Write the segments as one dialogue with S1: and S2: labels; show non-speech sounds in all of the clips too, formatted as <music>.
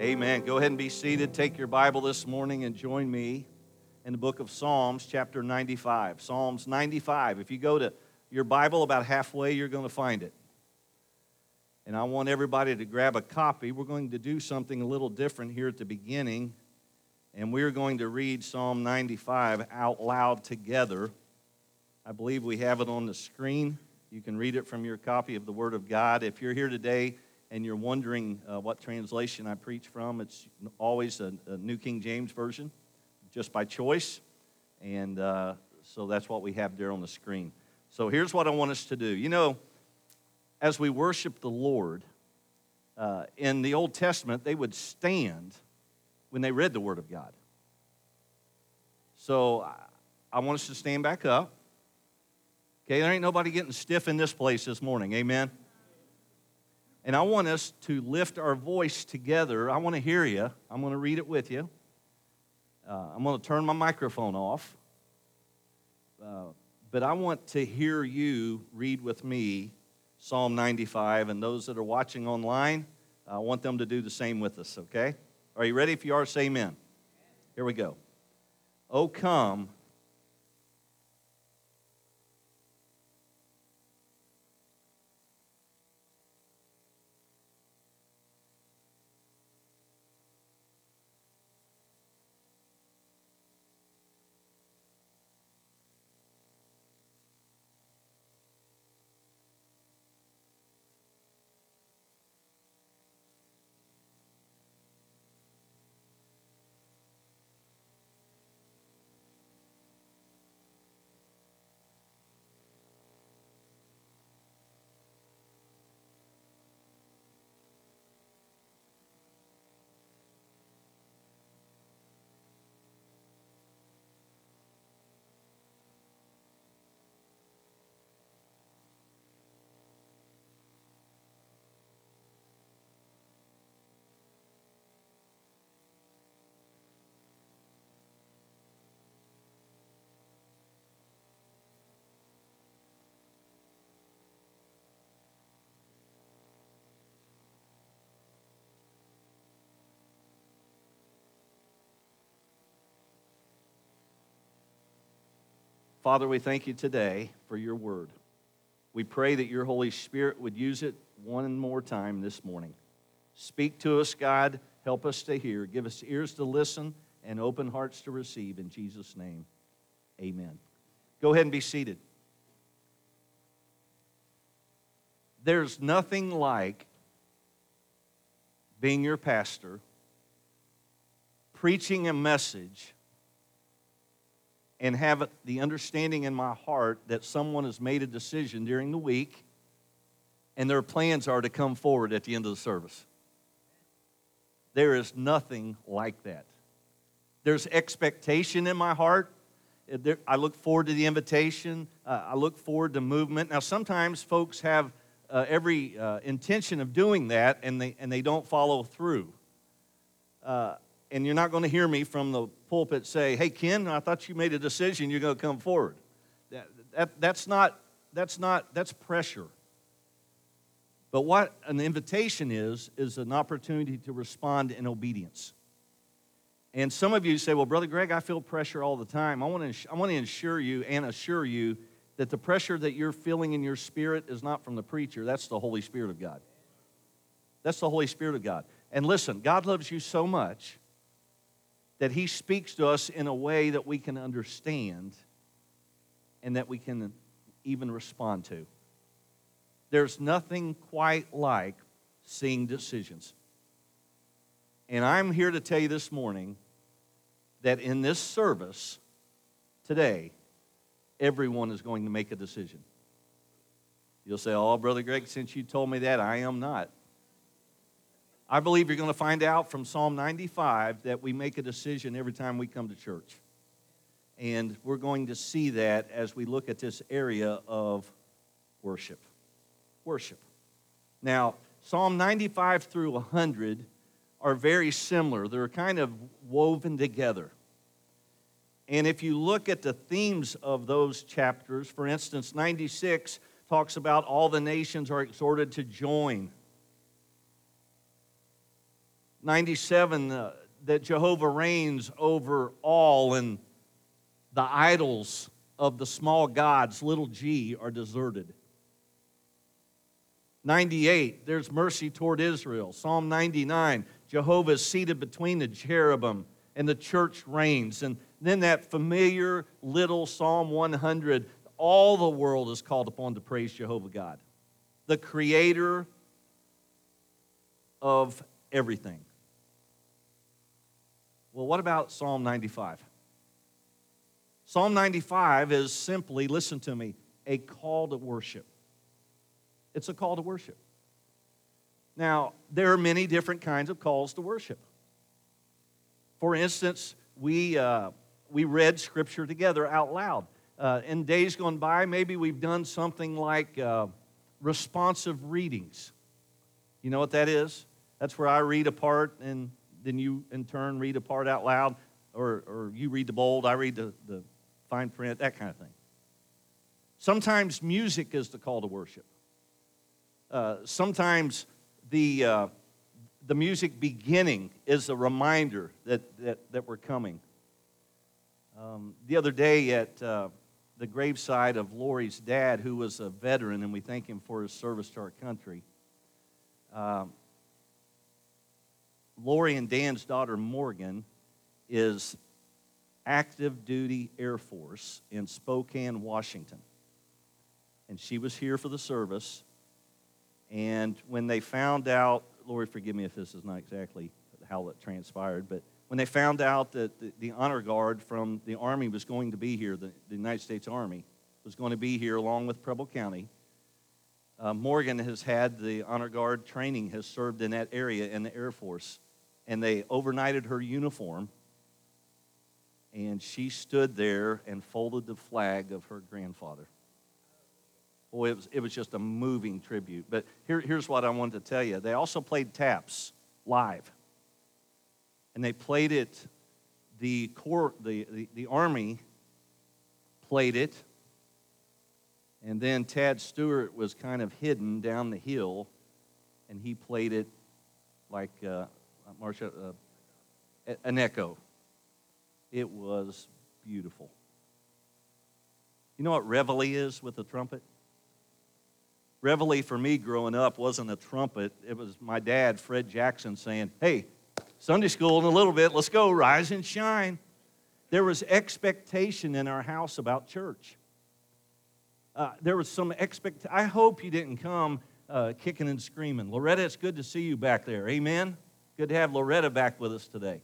S1: Amen. Go ahead and be seated. Take your Bible this morning and join me in the book of Psalms, chapter 95. Psalms 95. If you go to your Bible about halfway, you're going to find it. And I want everybody to grab a copy. We're going to do something a little different here at the beginning. And we're going to read Psalm 95 out loud together. I believe we have it on the screen. You can read it from your copy of the Word of God. If you're here today, and you're wondering uh, what translation I preach from, it's always a, a, New King James Version, just by choice. And uh, so that's what we have there on the screen. So here's what I want us to do. You know, as we worship the Lord, uh, in the Old Testament, they would stand when they read the Word of God. So I want us to stand back up. Okay, there ain't nobody getting stiff in this place this morning. Amen. And I want us to lift our voice together. I want to hear you. I'm going to read it with you. Uh, I'm going to turn my microphone off. Uh, but I want to hear you read with me Psalm 95. And those that are watching online, I want them to do the same with us, okay? Are you ready? If you are, say amen. Here we go. Oh, come Father, we thank you today for your word. We pray that your Holy Spirit would use it one more time this morning. Speak to us, God. Help us to hear. Give us ears to listen and open hearts to receive. In Jesus' name, amen. Go ahead and be seated. There's nothing like being your pastor, preaching a message and have the understanding in my heart that someone has made a decision during the week and their plans are to come forward at the end of the service. There is nothing like that. There's expectation in my heart. I look forward to the invitation. Uh, I look forward to movement. Now, sometimes folks have uh, every uh, intention of doing that and they, and they don't follow through. And you're not going to hear me from the pulpit say, Hey, Ken, I thought you made a decision, you're going to come forward. That, that, that's, not, that's not, that's pressure. But what an invitation is, is an opportunity to respond in obedience. And some of you say, Well, Brother Greg, I feel pressure all the time. I want to, I want to ensure you and assure you that the pressure that you're feeling in your spirit is not from the preacher, that's the Holy Spirit of God. That's the Holy Spirit of God. And listen, God loves you so much that He speaks to us in a way that we can understand and that we can even respond to. There's nothing quite like seeing decisions. And I'm here to tell you this morning that in this service today, everyone is going to make a decision. You'll say, Oh, Brother Greg, since you told me that, I am not. I believe you're going to find out from Psalm 95 that we make a decision every time we come to church. And we're going to see that as we look at this area of worship. Worship. Now, Psalm 95 through 100 are very similar, they're kind of woven together. And if you look at the themes of those chapters, for instance, 96 talks about all the nations are exhorted to join 97, uh, that Jehovah reigns over all and the idols of the small gods, little g, are deserted. 98, there's mercy toward Israel. Psalm 99, Jehovah is seated between the cherubim and the church reigns. And then that familiar little Psalm 100, all the world is called upon to praise Jehovah God, the creator of everything. Well, what about Psalm 95? Psalm 95 is simply, listen to me, a call to worship. It's a call to worship. Now, there are many different kinds of calls to worship. For instance, we, uh, we read scripture together out loud. Uh, in days gone by, maybe we've done something like uh, responsive readings. You know what that is? That's where I read a part and then you in turn read a part out loud, or, or you read the bold, I read the, the fine print, that kind of thing. Sometimes music is the call to worship. Uh, sometimes the, uh, the music beginning is a reminder that, that, that we're coming. Um, the other day at uh, the graveside of Lori's dad, who was a veteran, and we thank him for his service to our country. Um, Lori and Dan's daughter, Morgan, is active duty Air Force in Spokane, Washington. And she was here for the service. And when they found out, Lori, forgive me if this is not exactly how it transpired, but when they found out that the, the honor guard from the Army was going to be here, the, the, United States Army was going to be here along with Preble County, uh, Morgan has had the honor guard training, has served in that area in the Air Force and they overnighted her uniform. And she stood there and folded the flag of her grandfather. Boy, it was, it was just a moving tribute. But here, here's what I wanted to tell you they also played taps live. And they played it, the, corps, the, the, the Army played it. And then Tad Stewart was kind of hidden down the hill, and he played it like uh, Marcia, uh, an echo. It was beautiful. You know what reveille is with a trumpet? Reveille for me growing up wasn't a trumpet. It was my dad, Fred Jackson, saying, Hey, Sunday school in a little bit, let's go, rise and shine. There was expectation in our house about church. Uh, there was some expect. I hope you didn't come uh, kicking and screaming. Loretta, it's good to see you back there. Amen. Good to have Loretta back with us today.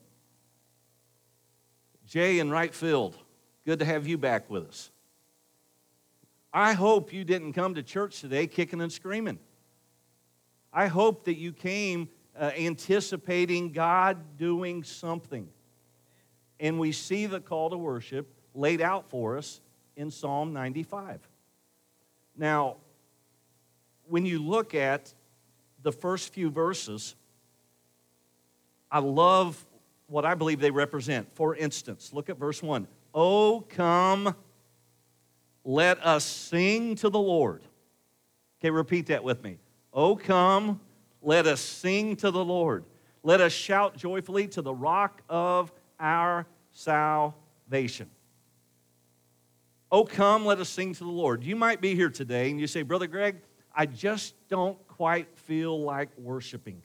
S1: Jay in right field, good to have you back with us. I hope you didn't come to church today kicking and screaming. I hope that you came uh, anticipating God doing something. And we see the call to worship laid out for us in Psalm 95. Now, when you look at the first few verses, I love what I believe they represent. For instance, look at verse 1. Oh, come, let us sing to the Lord. Okay, repeat that with me. Oh, come, let us sing to the Lord. Let us shout joyfully to the rock of our salvation. Oh, come, let us sing to the Lord. You might be here today and you say, Brother Greg, I just don't quite feel like worshiping.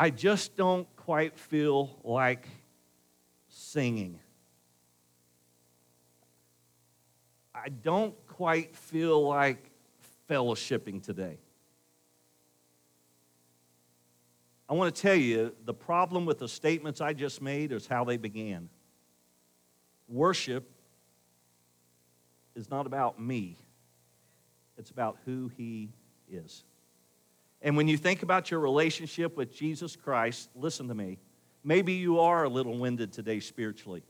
S1: I just don't quite feel like singing. I don't quite feel like fellowshipping today. I want to tell you the problem with the statements I just made is how they began. Worship is not about me, it's about who He is. And when you think about your relationship with Jesus Christ, listen to me. Maybe you are a little winded today spiritually.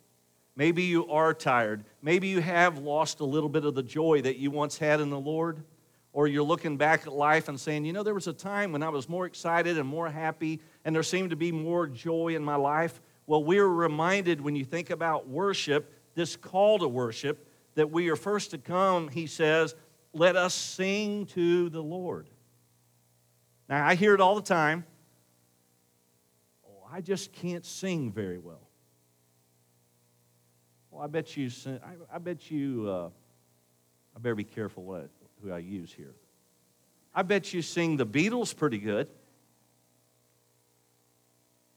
S1: Maybe you are tired. Maybe you have lost a little bit of the joy that you once had in the Lord. Or you're looking back at life and saying, you know, there was a time when I was more excited and more happy, and there seemed to be more joy in my life. Well, we're reminded when you think about worship, this call to worship, that we are first to come, he says, let us sing to the Lord. Now, I hear it all the time. Oh, I just can't sing very well. Well, I bet you, I, I bet you, uh, I better be careful what, who I use here. I bet you sing the Beatles pretty good.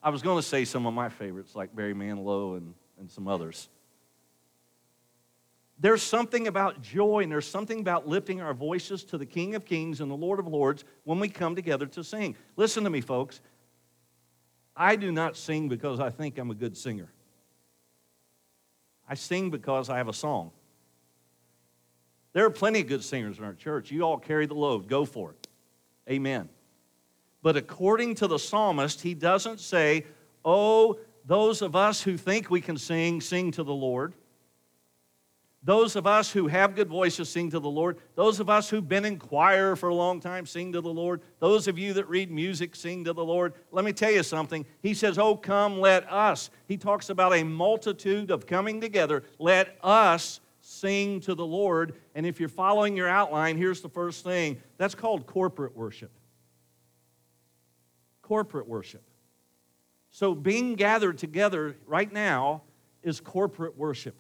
S1: I was going to say some of my favorites, like Barry Manilow and, and some others. There's something about joy and there's something about lifting our voices to the King of Kings and the Lord of Lords when we come together to sing. Listen to me, folks. I do not sing because I think I'm a good singer. I sing because I have a song. There are plenty of good singers in our church. You all carry the load. Go for it. Amen. But according to the psalmist, he doesn't say, Oh, those of us who think we can sing, sing to the Lord. Those of us who have good voices sing to the Lord. Those of us who've been in choir for a long time sing to the Lord. Those of you that read music sing to the Lord. Let me tell you something. He says, Oh, come, let us. He talks about a multitude of coming together. Let us sing to the Lord. And if you're following your outline, here's the first thing that's called corporate worship. Corporate worship. So, being gathered together right now is corporate worship.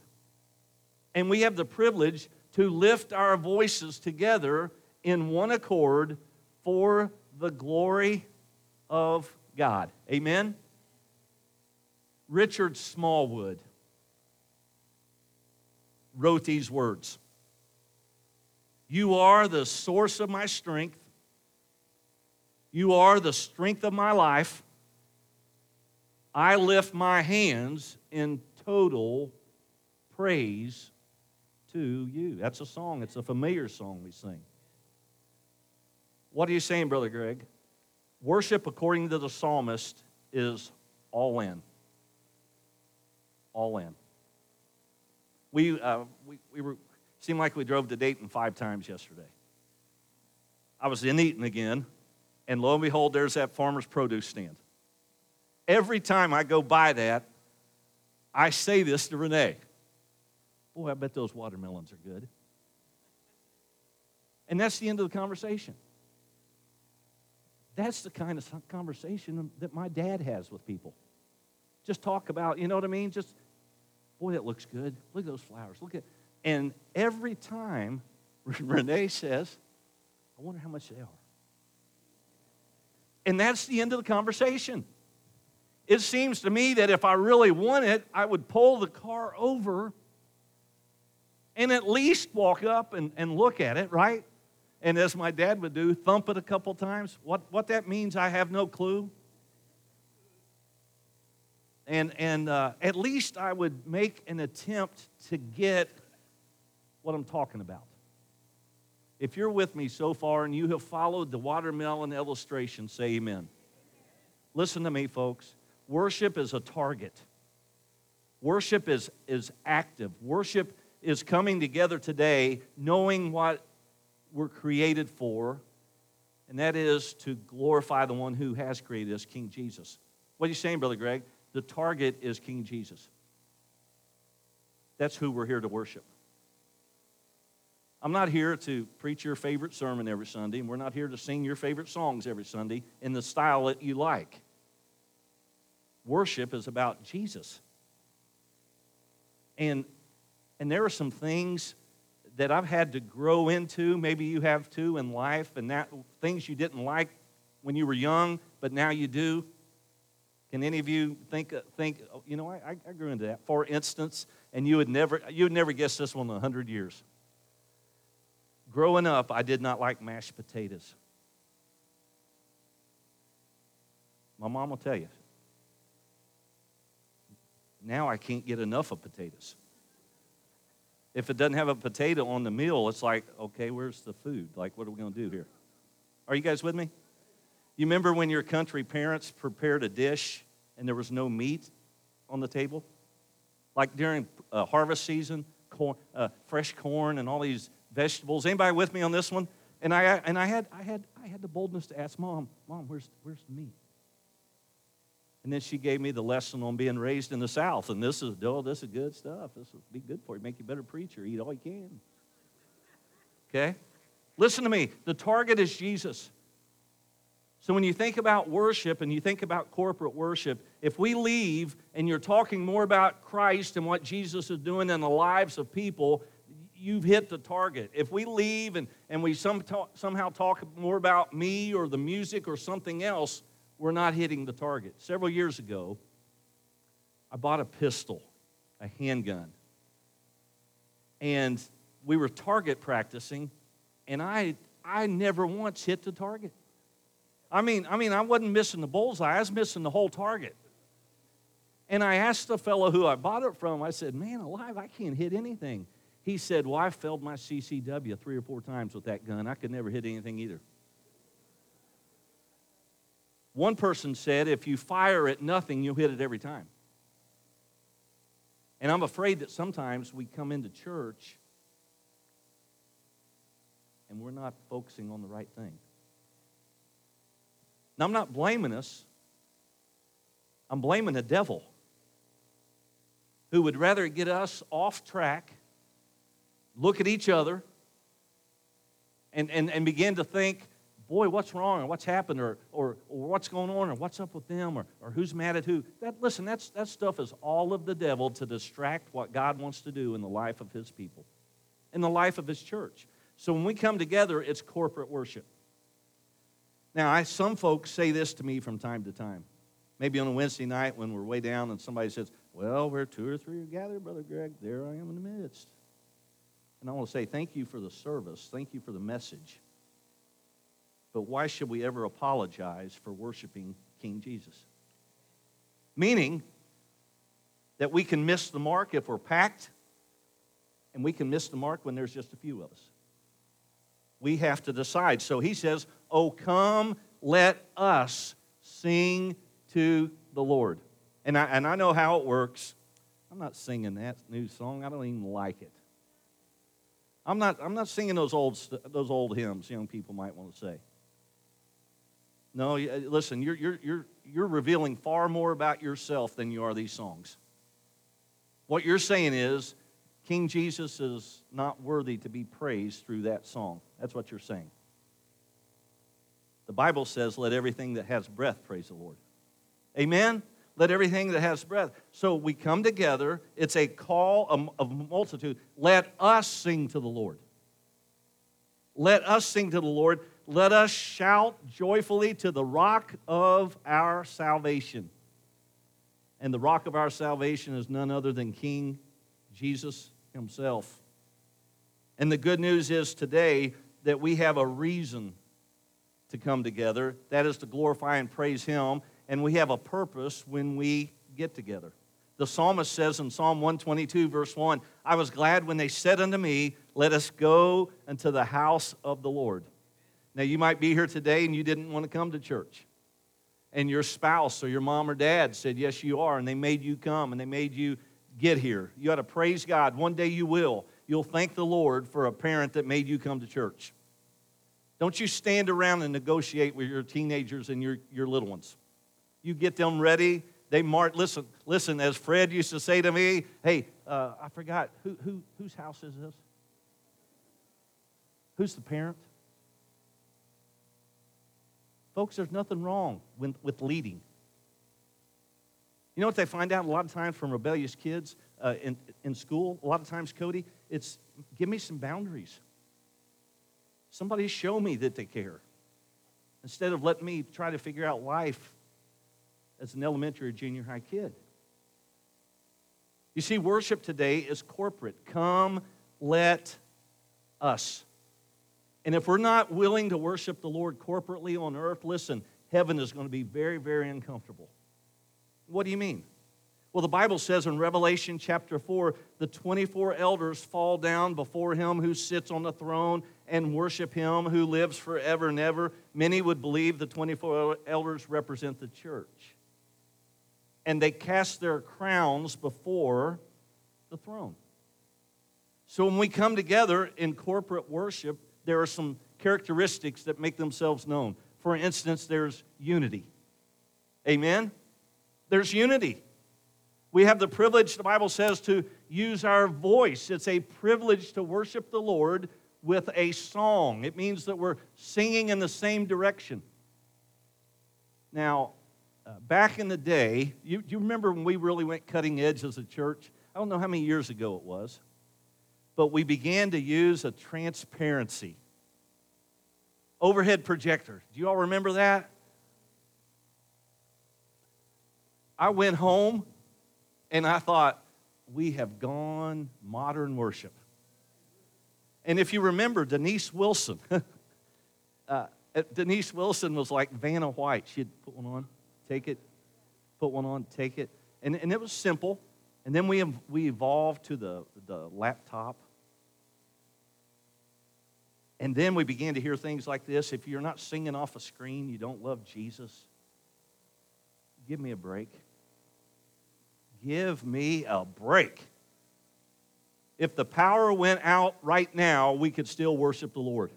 S1: And we have the privilege to lift our voices together in one accord for the glory of God. Amen? Richard Smallwood wrote these words You are the source of my strength, you are the strength of my life. I lift my hands in total praise to you. That's a song, it's a familiar song we sing. What are you saying, Brother Greg? Worship, according to the psalmist, is all in. All in. We, uh, we, we were, seemed like we drove to Dayton five times yesterday. I was in Eaton again, and lo and behold, there's that farmer's produce stand. Every time I go by that, I say this to Renee. Boy, I bet those watermelons are good. And that's the end of the conversation. That's the kind of conversation that my dad has with people. Just talk about, you know what I mean? Just, boy, that looks good. Look at those flowers. Look at, and every time <laughs> Renee says, I wonder how much they are. And that's the end of the conversation. It seems to me that if I really want it, I would pull the car over and at least walk up and, and look at it, right? And as my dad would do, thump it a couple times. What, what that means, I have no clue. And, and uh, at least I would make an attempt to get what I'm talking about. If you're with me so far and you have followed the watermelon illustration, say amen. Listen to me, folks. Worship is a target. Worship is, is active. Worship is coming together today knowing what we're created for, and that is to glorify the one who has created us, King Jesus. What are you saying, Brother Greg? The target is King Jesus. That's who we're here to worship. I'm not here to preach your favorite sermon every Sunday, and we're not here to sing your favorite songs every Sunday in the style that you like. Worship is about Jesus. And and there are some things that I've had to grow into, maybe you have too in life, and that things you didn't like when you were young, but now you do. Can any of you think, think oh, you know, I, I grew into that. For instance, and you would never, you would never guess this one in a hundred years. Growing up, I did not like mashed potatoes. My mom will tell you. Now I can't get enough of potatoes. If it doesn't have a potato on the meal, it's like, okay, where's the food? Like, what are we going to do here? Are you guys with me? You remember when your country parents prepared a dish and there was no meat on the table? Like during uh, harvest season, corn, uh, fresh corn and all these vegetables. Anybody with me on this one? And I, and I, had, I, had, I had the boldness to ask mom, Mom, where's, where's the meat? And then she gave me the lesson on being raised in the South. And this is, oh, this is good stuff. This will be good for you, make you a better preacher. Eat all you can. Okay? Listen to me. The target is Jesus. So when you think about worship and you think about corporate worship, if we leave and you're talking more about Christ and what Jesus is doing in the lives of people, you've hit the target. If we leave and, and we some talk, somehow talk more about me or the music or something else, we're not hitting the target. Several years ago, I bought a pistol, a handgun. And we were target practicing, and I, I never once hit the target. I mean, I mean, I wasn't missing the bullseye, I was missing the whole target. And I asked the fellow who I bought it from, I said, Man, alive, I can't hit anything. He said, Well, I failed my CCW three or four times with that gun. I could never hit anything either. One person said, If you fire at nothing, you'll hit it every time. And I'm afraid that sometimes we come into church and we're not focusing on the right thing. Now, I'm not blaming us, I'm blaming the devil who would rather get us off track, look at each other, and, and, and begin to think, boy, what's wrong, or what's happened, or, or, or what's going on, or what's up with them, or, or who's mad at who. That, listen, that's, that stuff is all of the devil to distract what God wants to do in the life of his people, in the life of his church. So when we come together, it's corporate worship. Now, I, some folks say this to me from time to time. Maybe on a Wednesday night when we're way down and somebody says, Well, where two or three are gathered, Brother Greg, there I am in the midst. And I want to say, Thank you for the service. Thank you for the message. But why should we ever apologize for worshiping King Jesus? Meaning that we can miss the mark if we're packed, and we can miss the mark when there's just a few of us. We have to decide. So he says, Oh, come, let us sing to the Lord. And I, and I know how it works. I'm not singing that new song. I don't even like it. I'm not, I'm not singing those old, those old hymns young people might want to say. No, uh, listen, you're, you're, you're, you're revealing far more about yourself than you are these songs. What you're saying is, King Jesus is not worthy to be praised through that song. That's what you're saying. The Bible says, let everything that has breath praise the Lord. Amen? Let everything that has breath. So we come together. It's a call of multitude. Let us sing to the Lord. Let us sing to the Lord. Let us shout joyfully to the rock of our salvation. And the rock of our salvation is none other than King Jesus himself. And the good news is today that we have a reason to come together. That is to glorify and praise Him. And we have a purpose when we get together. The psalmist says in Psalm 122, verse 1 I was glad when they said unto me, Let us go unto the house of the Lord. Now, you might be here today and you didn't want to come to church. And your spouse or your mom or dad said, Yes, you are. And they made you come and they made you get here. You ought to praise God. One day you will. You'll thank the Lord for a parent that made you come to church. Don't you stand around and negotiate with your teenagers and your, your little ones. You get them ready. They mark, listen, listen, as Fred used to say to me, hey, uh, I forgot, who, who, whose house is this? Who's the parent? Folks, there's nothing wrong with, with leading. You know what they find out a lot of times from rebellious kids uh, in, in school? A lot of times, Cody, it's give me some boundaries. Somebody show me that they care. Instead of letting me try to figure out life as an elementary or junior high kid. You see, worship today is corporate. Come, let us. And if we're not willing to worship the Lord corporately on earth, listen, heaven is going to be very, very uncomfortable. What do you mean? Well, the Bible says in Revelation chapter 4 the 24 elders fall down before him who sits on the throne and worship him who lives forever and ever. Many would believe the 24 elders represent the church. And they cast their crowns before the throne. So when we come together in corporate worship, there are some characteristics that make themselves known. For instance, there's unity. Amen? There's unity. We have the privilege, the Bible says, to use our voice. It's a privilege to worship the Lord with a song. It means that we're singing in the same direction. Now, uh, back in the day, you, you remember when we really went cutting edge as a church? I don't know how many years ago it was, but we began to use a transparency overhead projector. Do you all remember that? I went home and I thought, we have gone modern worship. And if you remember, Denise Wilson, <laughs> uh, Denise Wilson was like Vanna White. She'd put one on, take it, put one on, take it. And, and it was simple. And then we, we evolved to the, the laptop. And then we began to hear things like this if you're not singing off a screen, you don't love Jesus, give me a break. Give me a break. If the power went out right now, we could still worship the Lord.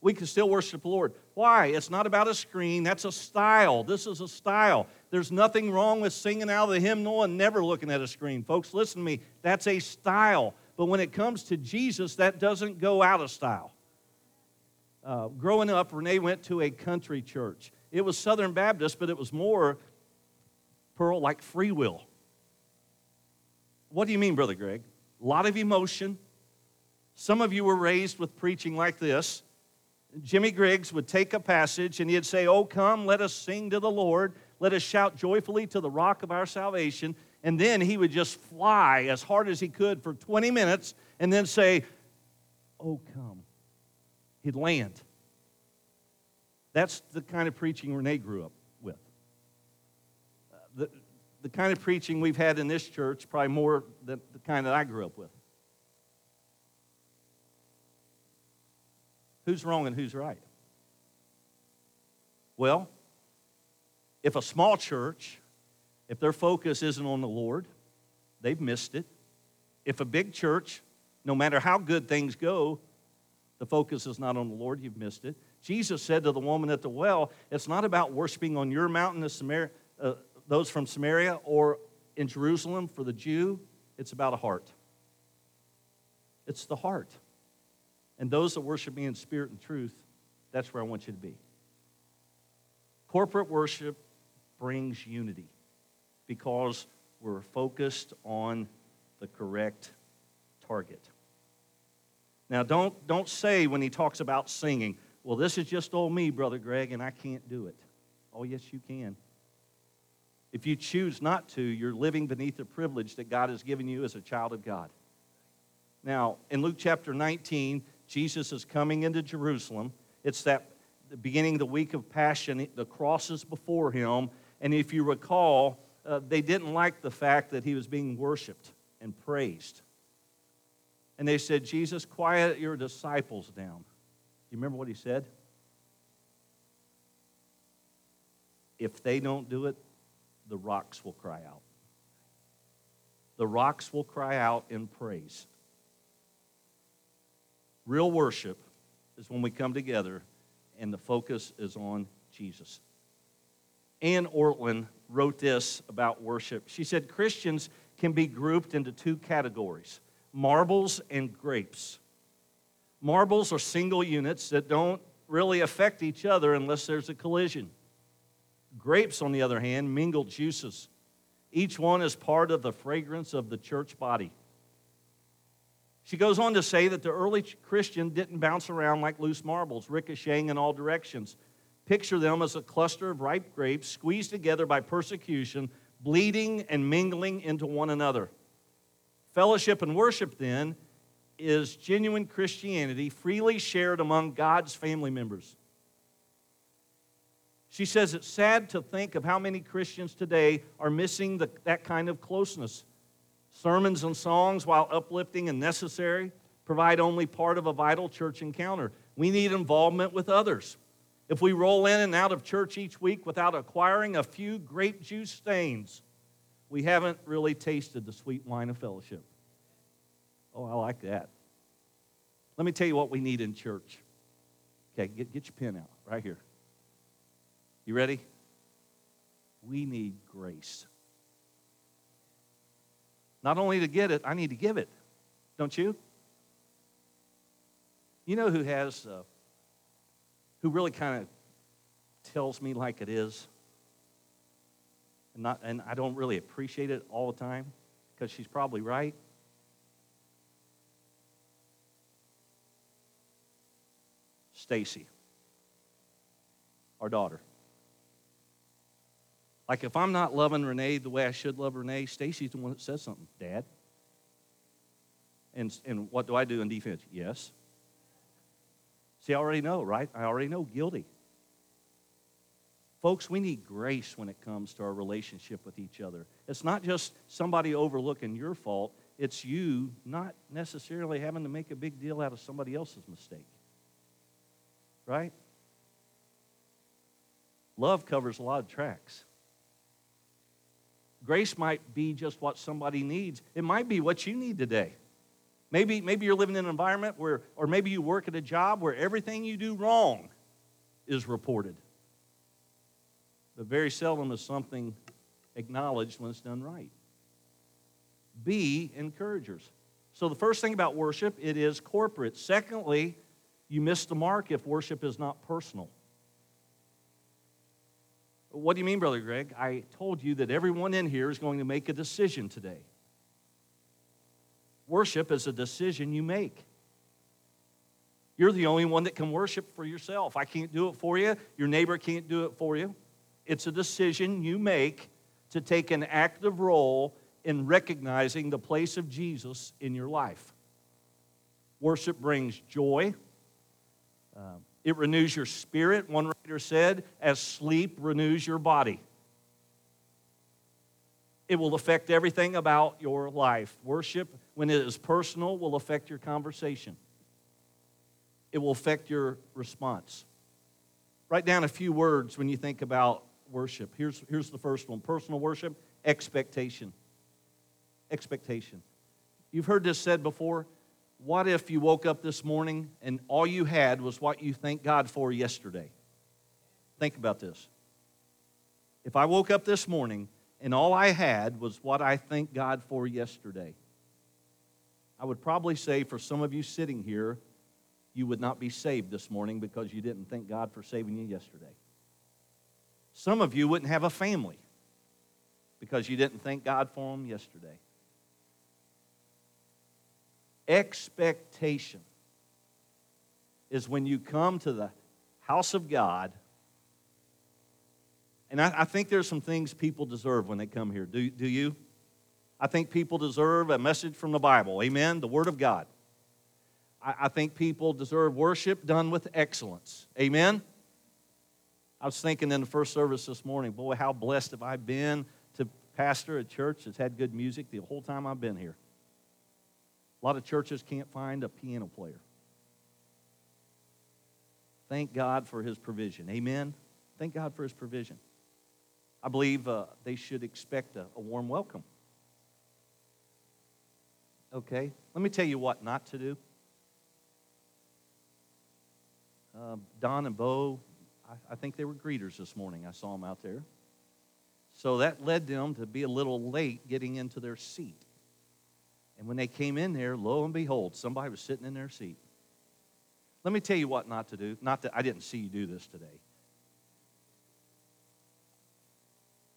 S1: We could still worship the Lord. Why? It's not about a screen. That's a style. This is a style. There's nothing wrong with singing out of the hymnal and never looking at a screen. Folks, listen to me. That's a style. But when it comes to Jesus, that doesn't go out of style. Uh, growing up, Renee went to a country church. It was Southern Baptist, but it was more, Pearl, like free will. What do you mean, Brother Greg? A lot of emotion. Some of you were raised with preaching like this. Jimmy Griggs would take a passage and he'd say, Oh, come, let us sing to the Lord. Let us shout joyfully to the rock of our salvation. And then he would just fly as hard as he could for 20 minutes and then say, Oh, come. He'd land. That's the kind of preaching Renee grew up with. Uh, the, the kind of preaching we've had in this church, probably more than the kind that I grew up with. Who's wrong and who's right? Well, if a small church, if their focus isn't on the Lord, they've missed it. If a big church, no matter how good things go, the focus is not on the Lord, you've missed it. Jesus said to the woman at the well, it's not about worshiping on your mountain, Samaria, uh, those from Samaria or in Jerusalem for the Jew, it's about a heart. It's the heart. And those that worship me in spirit and truth, that's where I want you to be. Corporate worship brings unity because we're focused on the correct target. Now, don't, don't say when he talks about singing, well, this is just old me, Brother Greg, and I can't do it. Oh, yes, you can. If you choose not to, you're living beneath the privilege that God has given you as a child of God. Now, in Luke chapter 19, Jesus is coming into Jerusalem. It's that beginning of the week of Passion, the cross is before him. And if you recall, uh, they didn't like the fact that he was being worshiped and praised. And they said, Jesus, quiet your disciples down. Do you remember what he said? If they don't do it, the rocks will cry out. The rocks will cry out in praise. Real worship is when we come together and the focus is on Jesus. Anne Ortlund wrote this about worship. She said Christians can be grouped into two categories marbles and grapes. Marbles are single units that don't really affect each other unless there's a collision. Grapes, on the other hand, mingle juices. Each one is part of the fragrance of the church body. She goes on to say that the early Christian didn't bounce around like loose marbles, ricocheting in all directions. Picture them as a cluster of ripe grapes squeezed together by persecution, bleeding and mingling into one another. Fellowship and worship, then, is genuine Christianity freely shared among God's family members. She says it's sad to think of how many Christians today are missing the, that kind of closeness. Sermons and songs, while uplifting and necessary, provide only part of a vital church encounter. We need involvement with others. If we roll in and out of church each week without acquiring a few grape juice stains, we haven't really tasted the sweet wine of fellowship. Oh, I like that. Let me tell you what we need in church. Okay, get, get your pen out right here. You ready? We need grace. Not only to get it, I need to give it. Don't you? You know who has, uh, who really kind of tells me like it is. And, not, and I don't really appreciate it all the time because she's probably right. Stacy, our daughter. Like if I'm not loving Renee the way I should love Renee, Stacy's the one that says something, Dad. And, and what do I do in defense? Yes. See, I already know, right? I already know guilty. Folks, we need grace when it comes to our relationship with each other. It's not just somebody overlooking your fault, it's you not necessarily having to make a big deal out of somebody else's mistake. Right? Love covers a lot of tracks. Grace might be just what somebody needs, it might be what you need today. Maybe, maybe you're living in an environment where, or maybe you work at a job where everything you do wrong is reported. But very seldom is something acknowledged when it's done right. Be encouragers. So the first thing about worship, it is corporate. Secondly, you miss the mark if worship is not personal. What do you mean, Brother Greg? I told you that everyone in here is going to make a decision today. Worship is a decision you make. You're the only one that can worship for yourself. I can't do it for you. Your neighbor can't do it for you. It's a decision you make to take an active role in recognizing the place of Jesus in your life. Worship brings joy. Uh, it renews your spirit, one writer said, as sleep renews your body. It will affect everything about your life. Worship, when it is personal, will affect your conversation. It will affect your response. Write down a few words when you think about worship. Here's, here's the first one personal worship, expectation. Expectation. You've heard this said before. What if you woke up this morning and all you had was what you thank God for yesterday? Think about this. If I woke up this morning and all I had was what I thank God for yesterday, I would probably say for some of you sitting here, you would not be saved this morning because you didn't thank God for saving you yesterday. Some of you wouldn't have a family because you didn't thank God for them yesterday. Expectation is when you come to the house of God and I, I, think there's some things people deserve when they come here. Do, do you? I think people deserve a message from the Bible. Amen? The Word of God. I, I think people deserve worship done with excellence. Amen? I was thinking in the first service this morning, boy, how blessed have I been to pastor a church that's had good music the whole time I've been here. A lot of churches can't find a piano player. Thank God for his provision. Amen? Thank God for his provision. I believe uh, they should expect a, a warm welcome. Okay, let me tell you what not to do. Uh, Don and Bo, I, I think they were greeters this morning. I saw them out there. So that led them to be a little late getting into their seat. And when they came in there, lo and behold, somebody was sitting in their seat. Let me tell you what not to do. Not that I didn't see you do this today.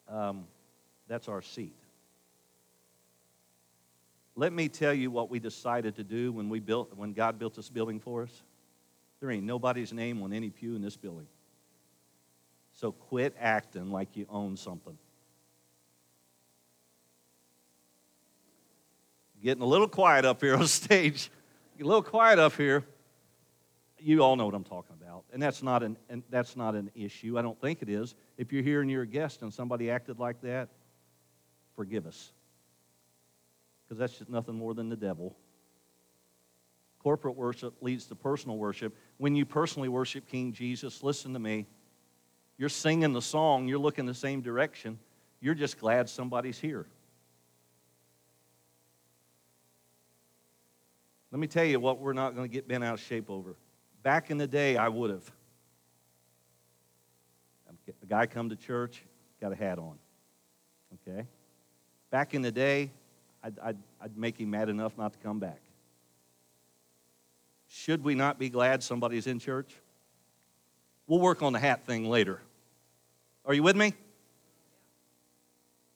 S1: Um, that's our seat. Let me tell you what we decided to do when we built when God built this building for us. There ain't nobody's name on any pew in this building. So quit acting like you own something. Getting a little quiet up here <laughs> on stage. Get a little quiet up here. You all know what I'm talking about. And that's not an and that's not an issue. I don't think it is. If you're here and you're a guest and somebody acted like that, forgive us. Because that's just nothing more than the devil. Corporate worship leads to personal worship. When you personally worship King Jesus, listen to me. You're singing the song, you're looking the same direction. You're just glad somebody's here. Let me tell you what we're not going to get bent out of shape over. Back in the day, I would have. A guy come to church, got a hat on. Okay? Back in the day, I'd, I'd, I'd make him mad enough not to come back. Should we not be glad somebody's in church? We'll work on the hat thing later. Are you with me?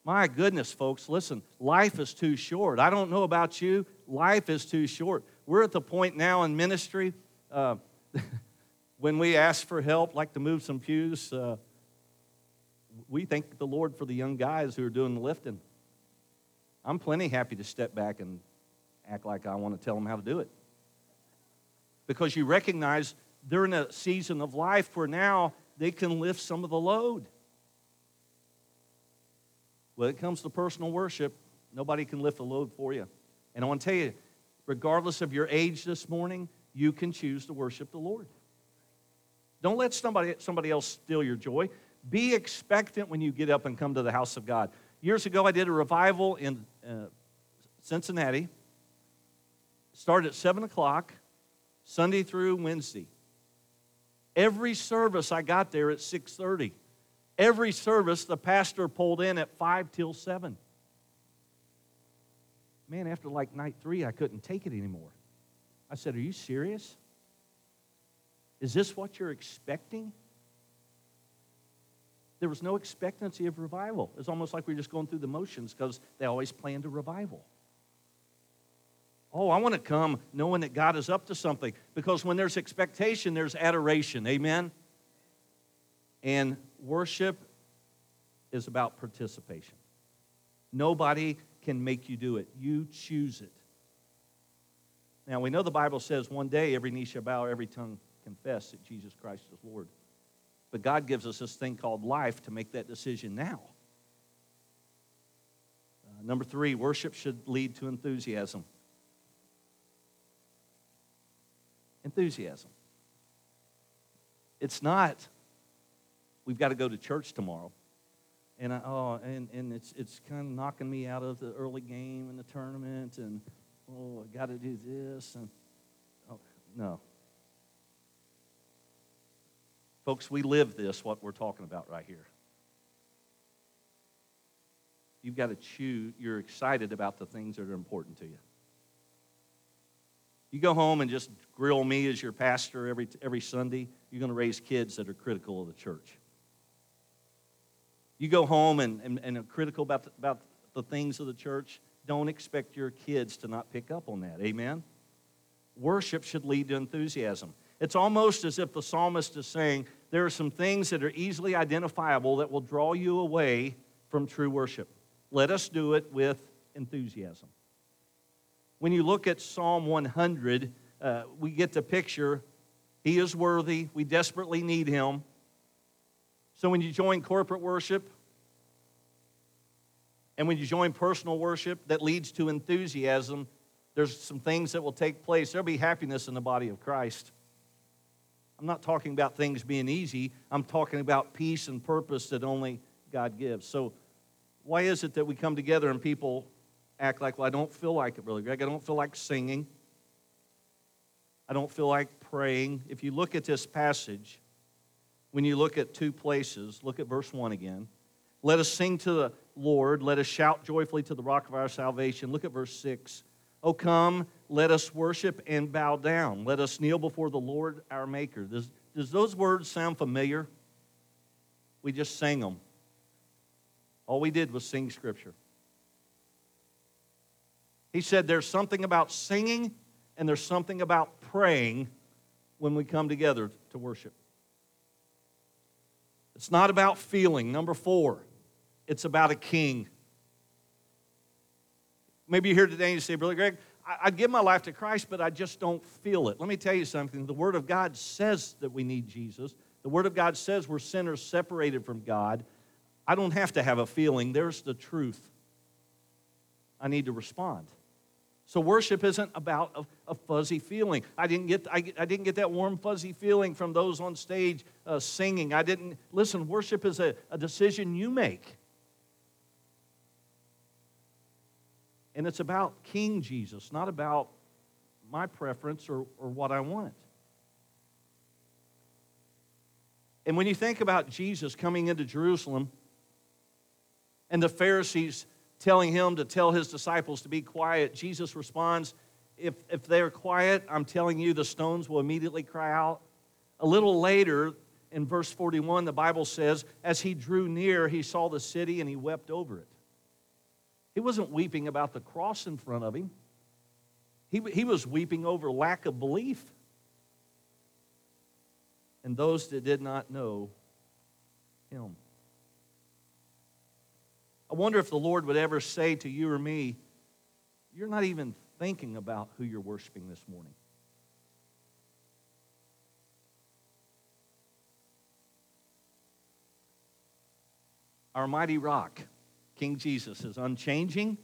S1: My goodness, folks, listen, life is too short. I don't know about you, life is too short. We're at the point now in ministry uh, <laughs> when we ask for help, like to move some pews, uh, we thank the Lord for the young guys who are doing the lifting. I'm plenty happy to step back and act like I want to tell them how to do it. Because you recognize they're in a season of life where now they can lift some of the load. When it comes to personal worship, nobody can lift the load for you. And I want to tell you, regardless of your age this morning, you can choose to worship the Lord. Don't let somebody, somebody else steal your joy. Be expectant when you get up and come to the house of God. Years ago, I did a revival in uh, Cincinnati. Started at 7 o'clock, Sunday through Wednesday. Every service I got there at 6:30. Every service the pastor pulled in at 5 till 7. Man, after like night 3, I couldn't take it anymore. I said, "Are you serious? Is this what you're expecting?" There was no expectancy of revival. It's almost like we are just going through the motions because they always planned a revival. Oh, I want to come knowing that God is up to something because when there's expectation, there's adoration. Amen? And worship is about participation. Nobody can make you do it, you choose it. Now, we know the Bible says one day every knee shall bow, every tongue confess that Jesus Christ is Lord. But God gives us this thing called life to make that decision now. Uh, number three, worship should lead to enthusiasm. Enthusiasm. It's not, we've got to go to church tomorrow. And, I, oh, and, and it's, it's kind of knocking me out of the early game and the tournament, and oh, I got to do this. And, oh, no. Folks, we live this, what we're talking about right here. You've got to choose, you're excited about the things that are important to you. You go home and just grill me as your pastor every, every Sunday, you're going to raise kids that are critical of the church. You go home and, and, and are critical about the, about the things of the church, don't expect your kids to not pick up on that. Amen? Worship should lead to enthusiasm. It's almost as if the psalmist is saying, there are some things that are easily identifiable that will draw you away from true worship. Let us do it with enthusiasm. When you look at Psalm 100, uh, we get the picture. He is worthy. We desperately need him. So when you join corporate worship, and when you join personal worship that leads to enthusiasm, there's some things that will take place. There'll be happiness in the body of Christ. I'm not talking about things being easy. I'm talking about peace and purpose that only God gives. So, why is it that we come together and people act like, well, I don't feel like it really, Greg? I don't feel like singing. I don't feel like praying. If you look at this passage, when you look at two places, look at verse 1 again. Let us sing to the Lord. Let us shout joyfully to the rock of our salvation. Look at verse 6. Oh, come, let us worship and bow down. Let us kneel before the Lord our Maker. Does, does those words sound familiar? We just sang them. All we did was sing Scripture. He said there's something about singing and there's something about praying when we come together to worship. It's not about feeling. Number four, it's about a king. Maybe you're here today and you say, Brother Greg, I'd give my life to Christ, but I just don't feel it. Let me tell you something. The Word of God says that we need Jesus. The Word of God says we're sinners separated from God. I don't have to have a feeling. There's the truth. I need to respond. So worship isn't about a, a fuzzy feeling. I didn't get I, I, didn't get that warm fuzzy feeling from those on stage uh, singing. I didn't listen. Worship is a, a decision you make. And it's about King Jesus, not about my preference or, or what I want. And when you think about Jesus coming into Jerusalem and the Pharisees telling him to tell his disciples to be quiet, Jesus responds, if, if they're quiet, I'm telling you, the stones will immediately cry out. A little later, in verse 41, the Bible says, as he drew near, he saw the city and he wept over it. He wasn't weeping about the cross in front of him, he, he was weeping over lack of belief. And those that did not know him. I wonder if the Lord would ever say to you or me, You're not even thinking about who you're worshiping this morning. Our mighty rock, King Jesus, is unchanging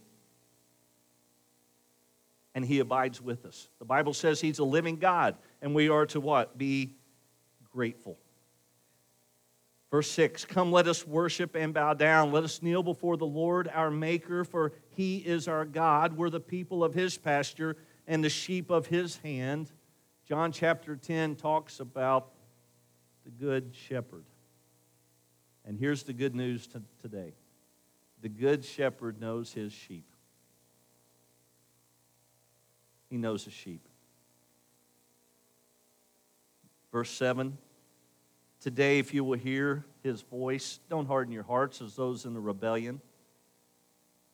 S1: and he abides with us. The Bible says he's a living God, and we are to what? Be grateful. Verse 6 Come, let us worship and bow down. Let us kneel before the Lord our Maker, for he is our God. We're the people of his pasture and the sheep of his hand. John chapter 10 talks about the good shepherd. And here's the good news today the good shepherd knows his sheep. He knows his sheep. Verse 7 Today, if you will hear his voice, don't harden your hearts as those in the rebellion.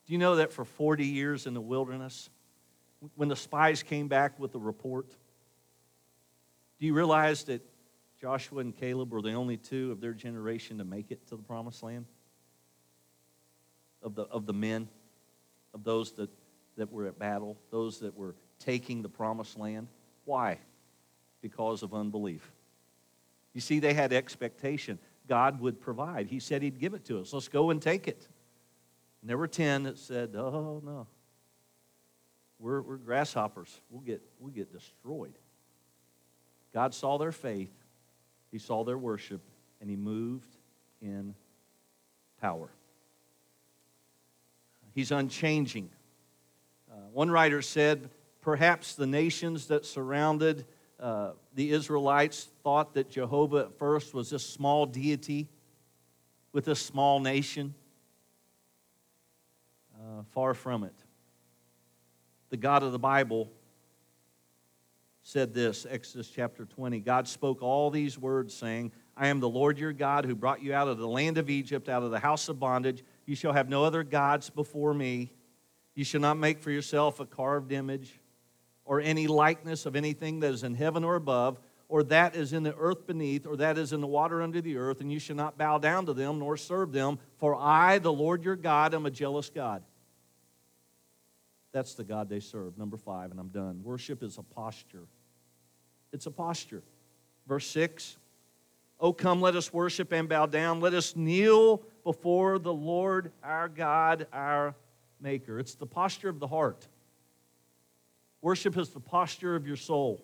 S1: Do you know that for 40 years in the wilderness, when the spies came back with the report, do you realize that Joshua and Caleb were the only two of their generation to make it to the promised land? Of the, of the men, of those that, that were at battle, those that were taking the promised land. Why? Because of unbelief. You see, they had expectation. God would provide. He said He'd give it to us. Let's go and take it. And there were 10 that said, Oh, no. We're, we're grasshoppers. We'll get, we'll get destroyed. God saw their faith he saw their worship and he moved in power. He's unchanging. Uh, one writer said, perhaps the nations that surrounded uh, the Israelites thought that Jehovah at first was this small deity with a small nation. Uh, far from it. The God of the Bible said this Exodus chapter 20. God spoke all these words, saying, I am the Lord your God who brought you out of the land of Egypt, out of the house of bondage. You shall have no other gods before me. You shall not make for yourself a carved image or any likeness of anything that is in heaven or above, or that is in the earth beneath, or that is in the water under the earth, and you shall not bow down to them nor serve them. For I, the Lord your God, am a jealous God. That's the God they serve. Number five, and I'm done. Worship is a posture. It's a posture. Verse 6 Oh, come, let us worship and bow down. Let us kneel before the Lord our God, our Maker. It's the posture of the heart. Worship is the posture of your soul.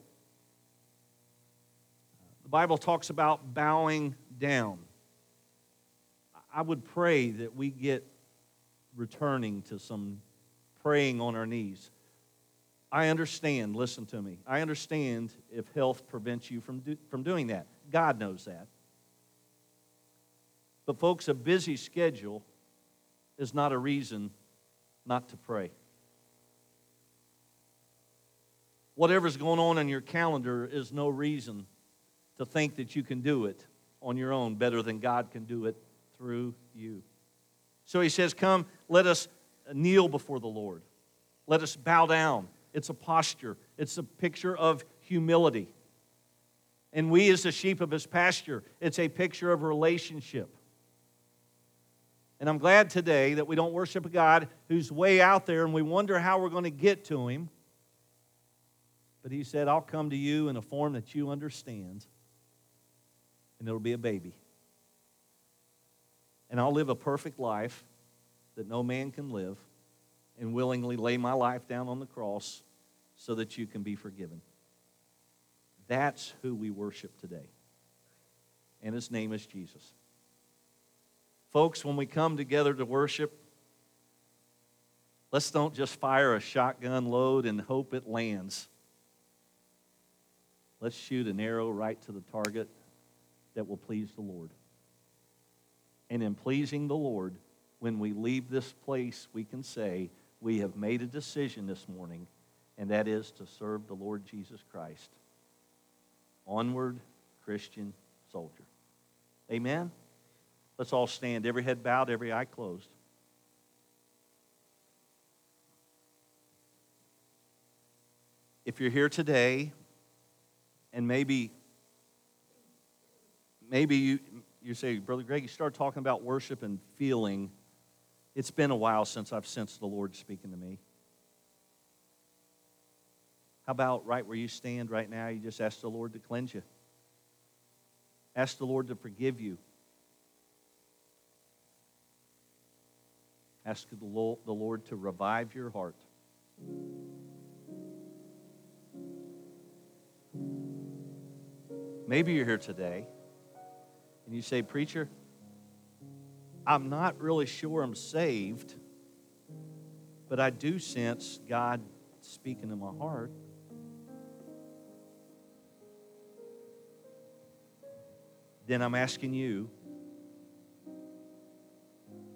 S1: The Bible talks about bowing down. I would pray that we get returning to some praying on our knees. I understand, listen to me. I understand if health prevents you from, do, from doing that. God knows that. But, folks, a busy schedule is not a reason not to pray. Whatever's going on in your calendar is no reason to think that you can do it on your own better than God can do it through you. So he says, Come, let us kneel before the Lord. Let us bow down. It's a posture, it's a picture of humility. And we, as the sheep of his pasture, it's a picture of relationship. And I'm glad today that we don't worship a God who's way out there and we wonder how we're going to get to him. But he said, I'll come to you in a form that you understand, and it'll be a baby. And I'll live a perfect life that no man can live and willingly lay my life down on the cross so that you can be forgiven. That's who we worship today. And his name is Jesus. Folks, when we come together to worship, let's don't just fire a shotgun load and hope it lands. Let's shoot an arrow right to the target that will please the Lord. And in pleasing the Lord, when we leave this place, we can say, we have made a decision this morning, and that is to serve the Lord Jesus Christ. Onward, Christian soldier. Amen? Let's all stand, every head bowed, every eye closed. If you're here today and maybe maybe you, you say, Brother Greg, you start talking about worship and feeling. It's been a while since I've sensed the Lord speaking to me. How about right where you stand right now, you just ask the Lord to cleanse you? Ask the Lord to forgive you. Ask the Lord to revive your heart. Maybe you're here today and you say, Preacher, I'm not really sure I'm saved, but I do sense God speaking to my heart. Then I'm asking you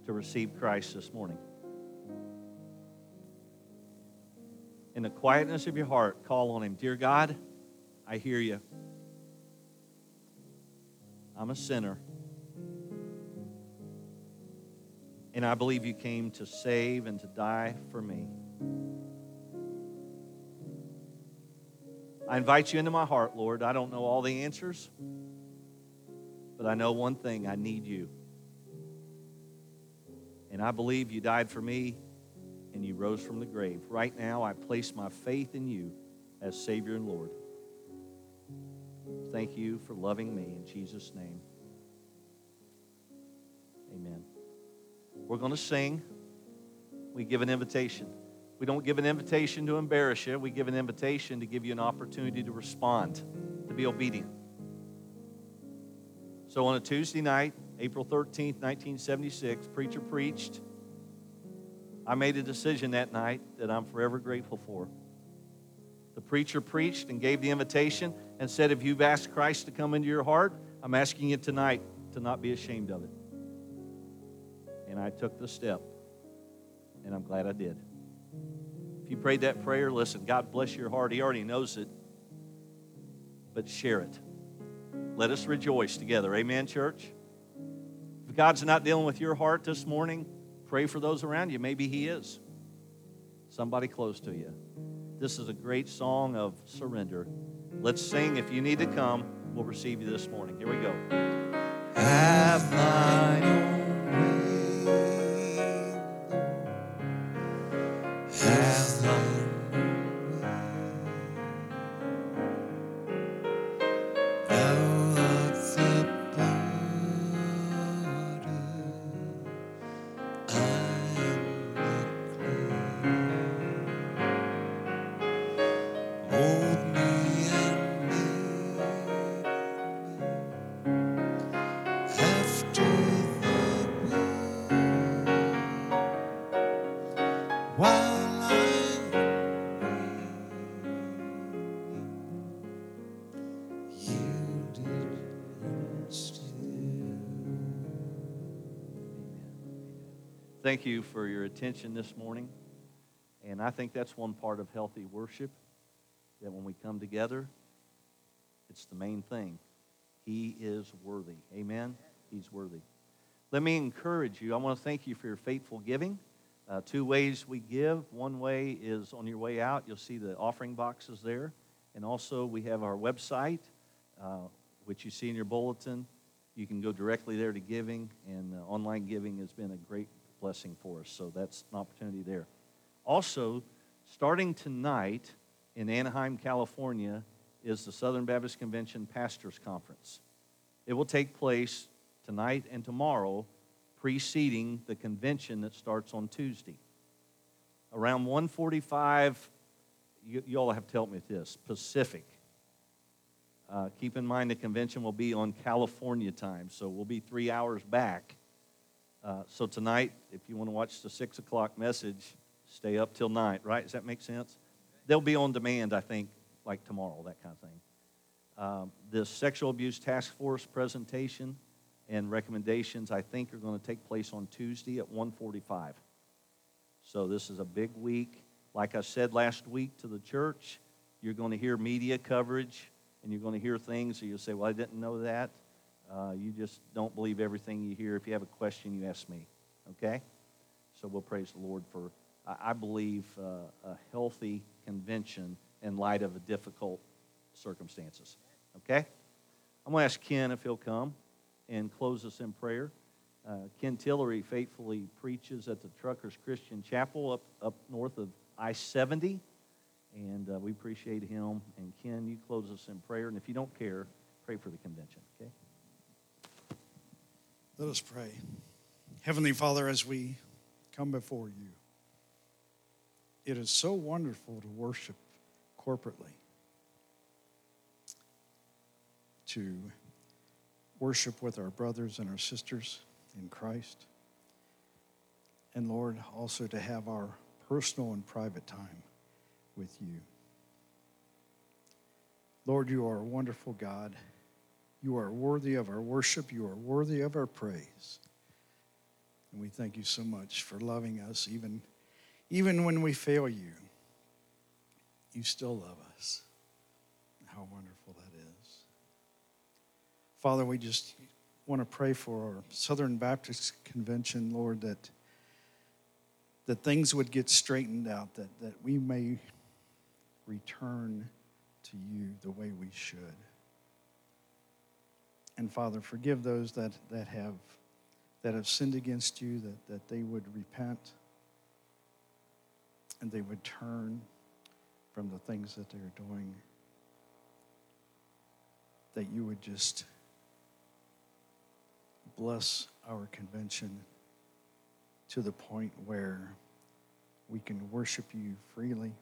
S1: to receive Christ this morning. In the quietness of your heart, call on Him. Dear God, I hear you. I'm a sinner. And I believe you came to save and to die for me. I invite you into my heart, Lord. I don't know all the answers, but I know one thing I need you. And I believe you died for me and you rose from the grave. Right now, I place my faith in you as Savior and Lord. Thank you for loving me in Jesus' name. Amen. We're going to sing. We give an invitation. We don't give an invitation to embarrass you, we give an invitation to give you an opportunity to respond, to be obedient. So on a Tuesday night, April 13th, 1976, preacher preached. I made a decision that night that I'm forever grateful for. The preacher preached and gave the invitation and said, If you've asked Christ to come into your heart, I'm asking you tonight to not be ashamed of it. And I took the step, and I'm glad I did. If you prayed that prayer, listen, God bless your heart. He already knows it, but share it. Let us rejoice together. Amen, church? If God's not dealing with your heart this morning, pray for those around you. Maybe He is. Somebody close to you. This is a great song of surrender. Let's sing. If you need to come, we'll receive you this morning. Here we go.
S2: Have thine
S1: thank you for your attention this morning. And I think that's one part of healthy worship that when we come together, it's the main thing. He is worthy. Amen? He's worthy. Let me encourage you. I want to thank you for your faithful giving. Uh, two ways we give. One way is on your way out, you'll see the offering boxes there. And also, we have our website, uh, which you see in your bulletin. You can go directly there to giving, and uh, online giving has been a great blessing for us. So that's an opportunity there. Also, starting tonight in Anaheim, California, is the Southern Baptist Convention Pastors Conference. It will take place tonight and tomorrow, preceding the convention that starts on Tuesday. Around 145, you, you all have to help me with this, Pacific. Uh, keep in mind the convention will be on California time, so we'll be three hours back uh, so tonight, if you want to watch the 6 o'clock message, stay up till night, right? Does that make sense? They'll be on demand, I think, like tomorrow, that kind of thing. Um, the Sexual Abuse Task Force presentation and recommendations, I think, are going to take place on Tuesday at 145. So this is a big week. Like I said last week to the church, you're going to hear media coverage and you're going to hear things, and you'll say, well, I didn't know that. Uh, you just don't believe everything you hear. If you have a question, you ask me. Okay? So we'll praise the Lord for, I believe, uh, a healthy convention in light of difficult circumstances. Okay? I'm going to ask Ken if he'll come and close us in prayer. Uh, Ken Tillery faithfully preaches at the Truckers Christian Chapel up, up north of I 70. And uh, we appreciate him. And Ken, you close us in prayer. And if you don't care, pray for the convention, okay?
S3: Let us pray. Heavenly Father, as we come before you, it is so wonderful to worship corporately, to worship with our brothers and our sisters in Christ, and Lord, also to have our personal and private time with you. Lord, you are a wonderful God. You are worthy of our worship. You are worthy of our praise. And we thank you so much for loving us, even, even when we fail you. You still love us. How wonderful that is. Father, we just want to pray for our Southern Baptist Convention, Lord, that, that things would get straightened out, that, that we may return to you the way we should. And Father, forgive those that, that have that have sinned against you, that, that they would repent and they would turn from the things that they're doing. That you would just bless our convention to the point where we can worship you freely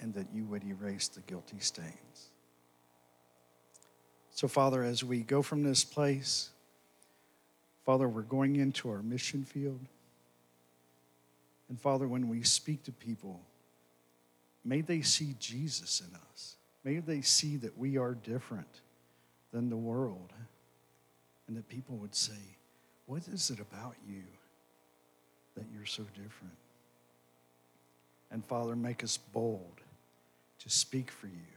S3: and that you would erase the guilty stains. So, Father, as we go from this place, Father, we're going into our mission field. And Father, when we speak to people, may they see Jesus in us. May they see that we are different than the world. And that people would say, What is it about you that you're so different? And Father, make us bold to speak for you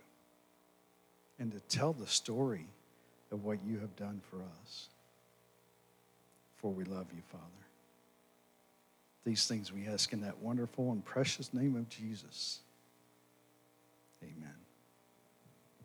S3: and to tell the story of what you have done for us. For we love you, Father. These things we ask in that wonderful and precious name of Jesus. Amen.